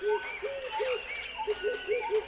Woo!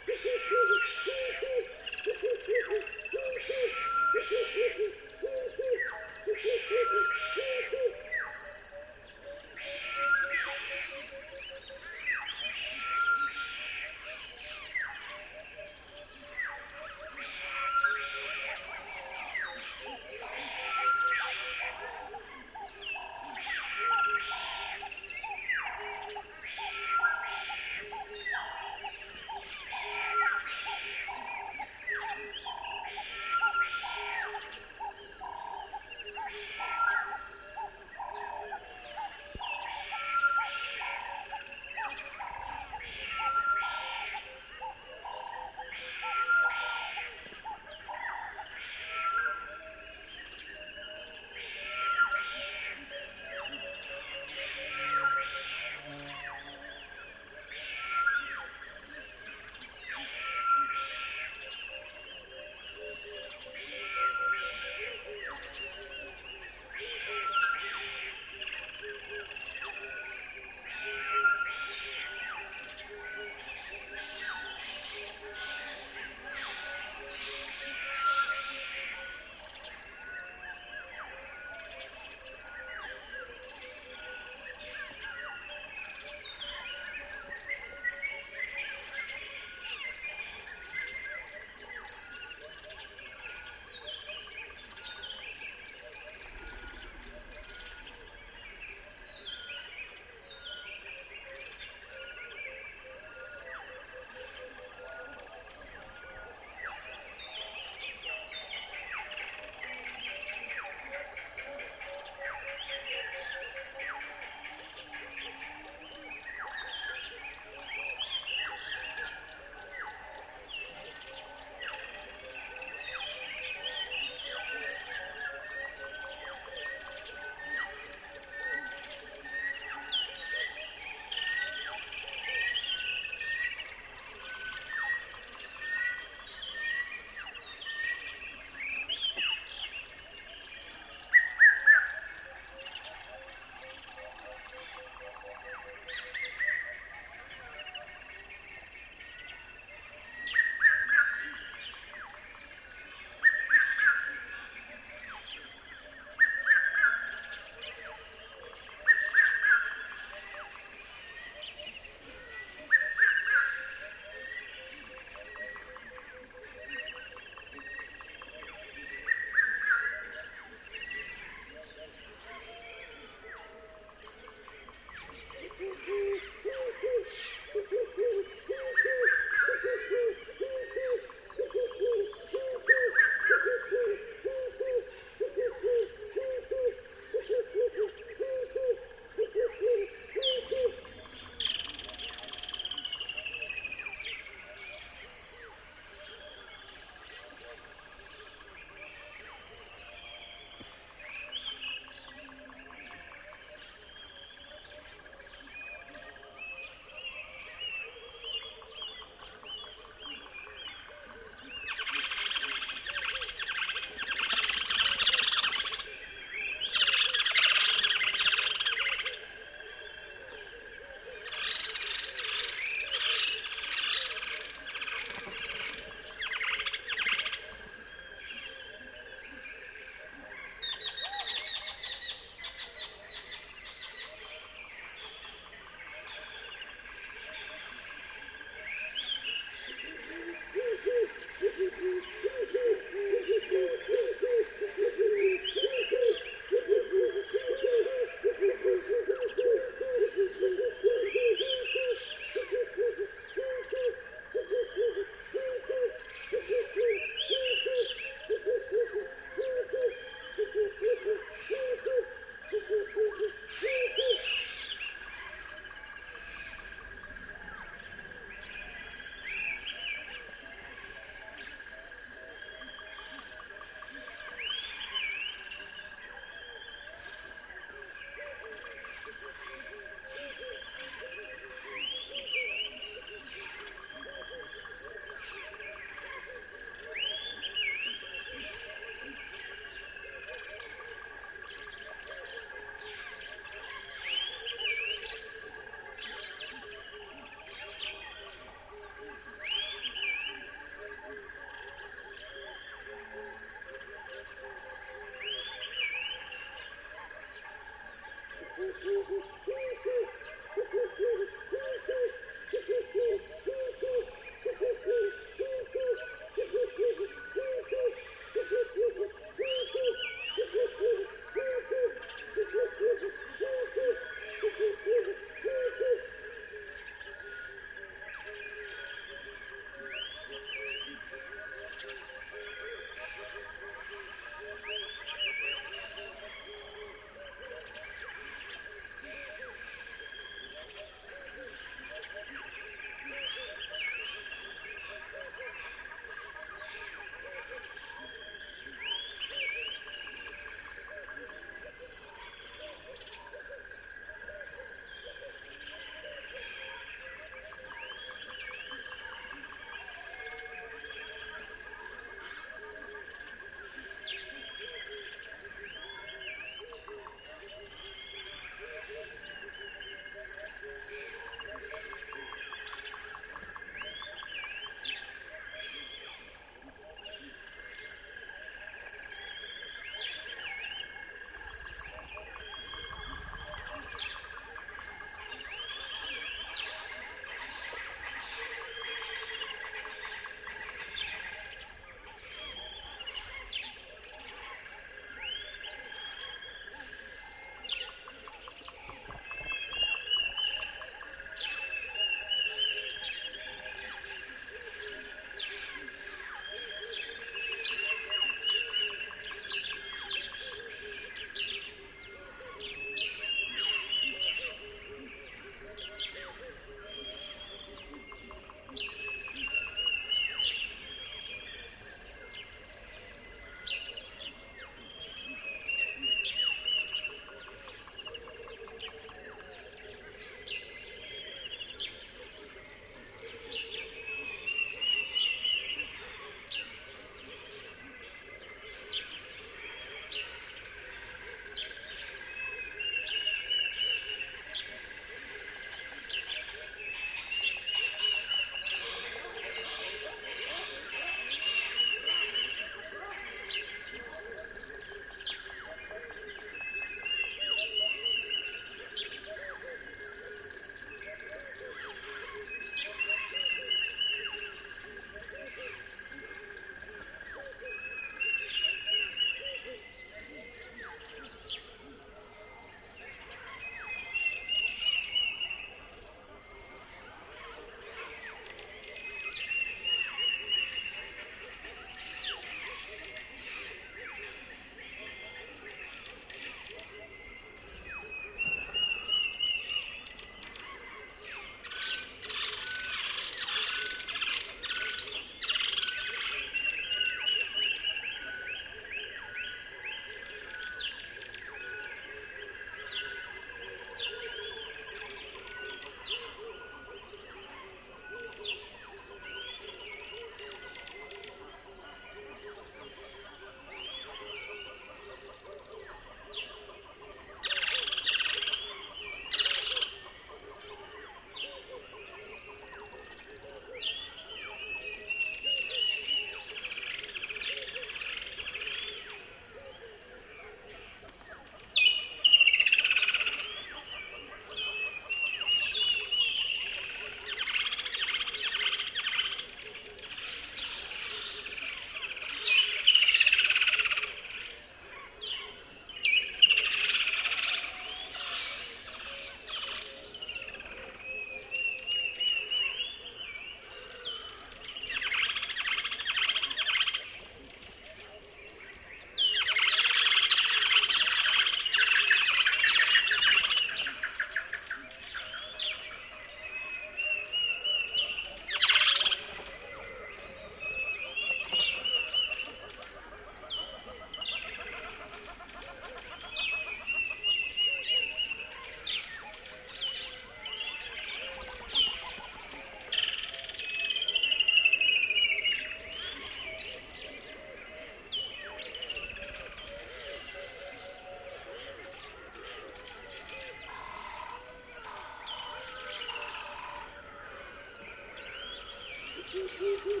Thank you.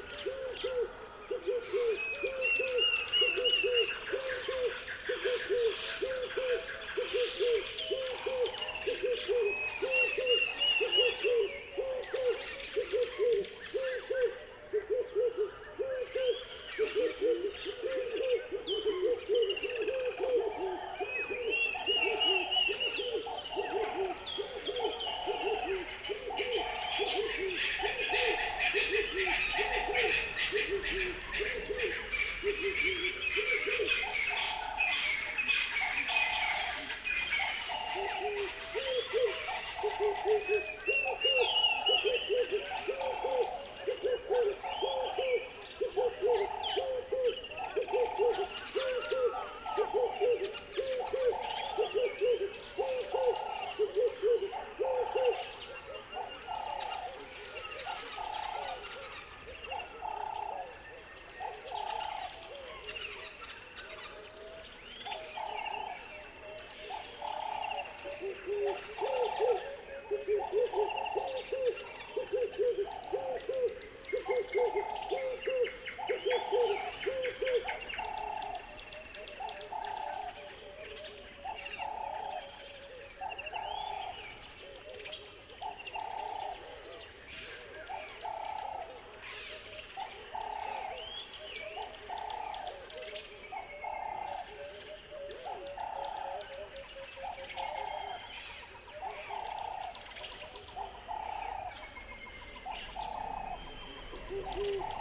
Woo!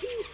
Thank you.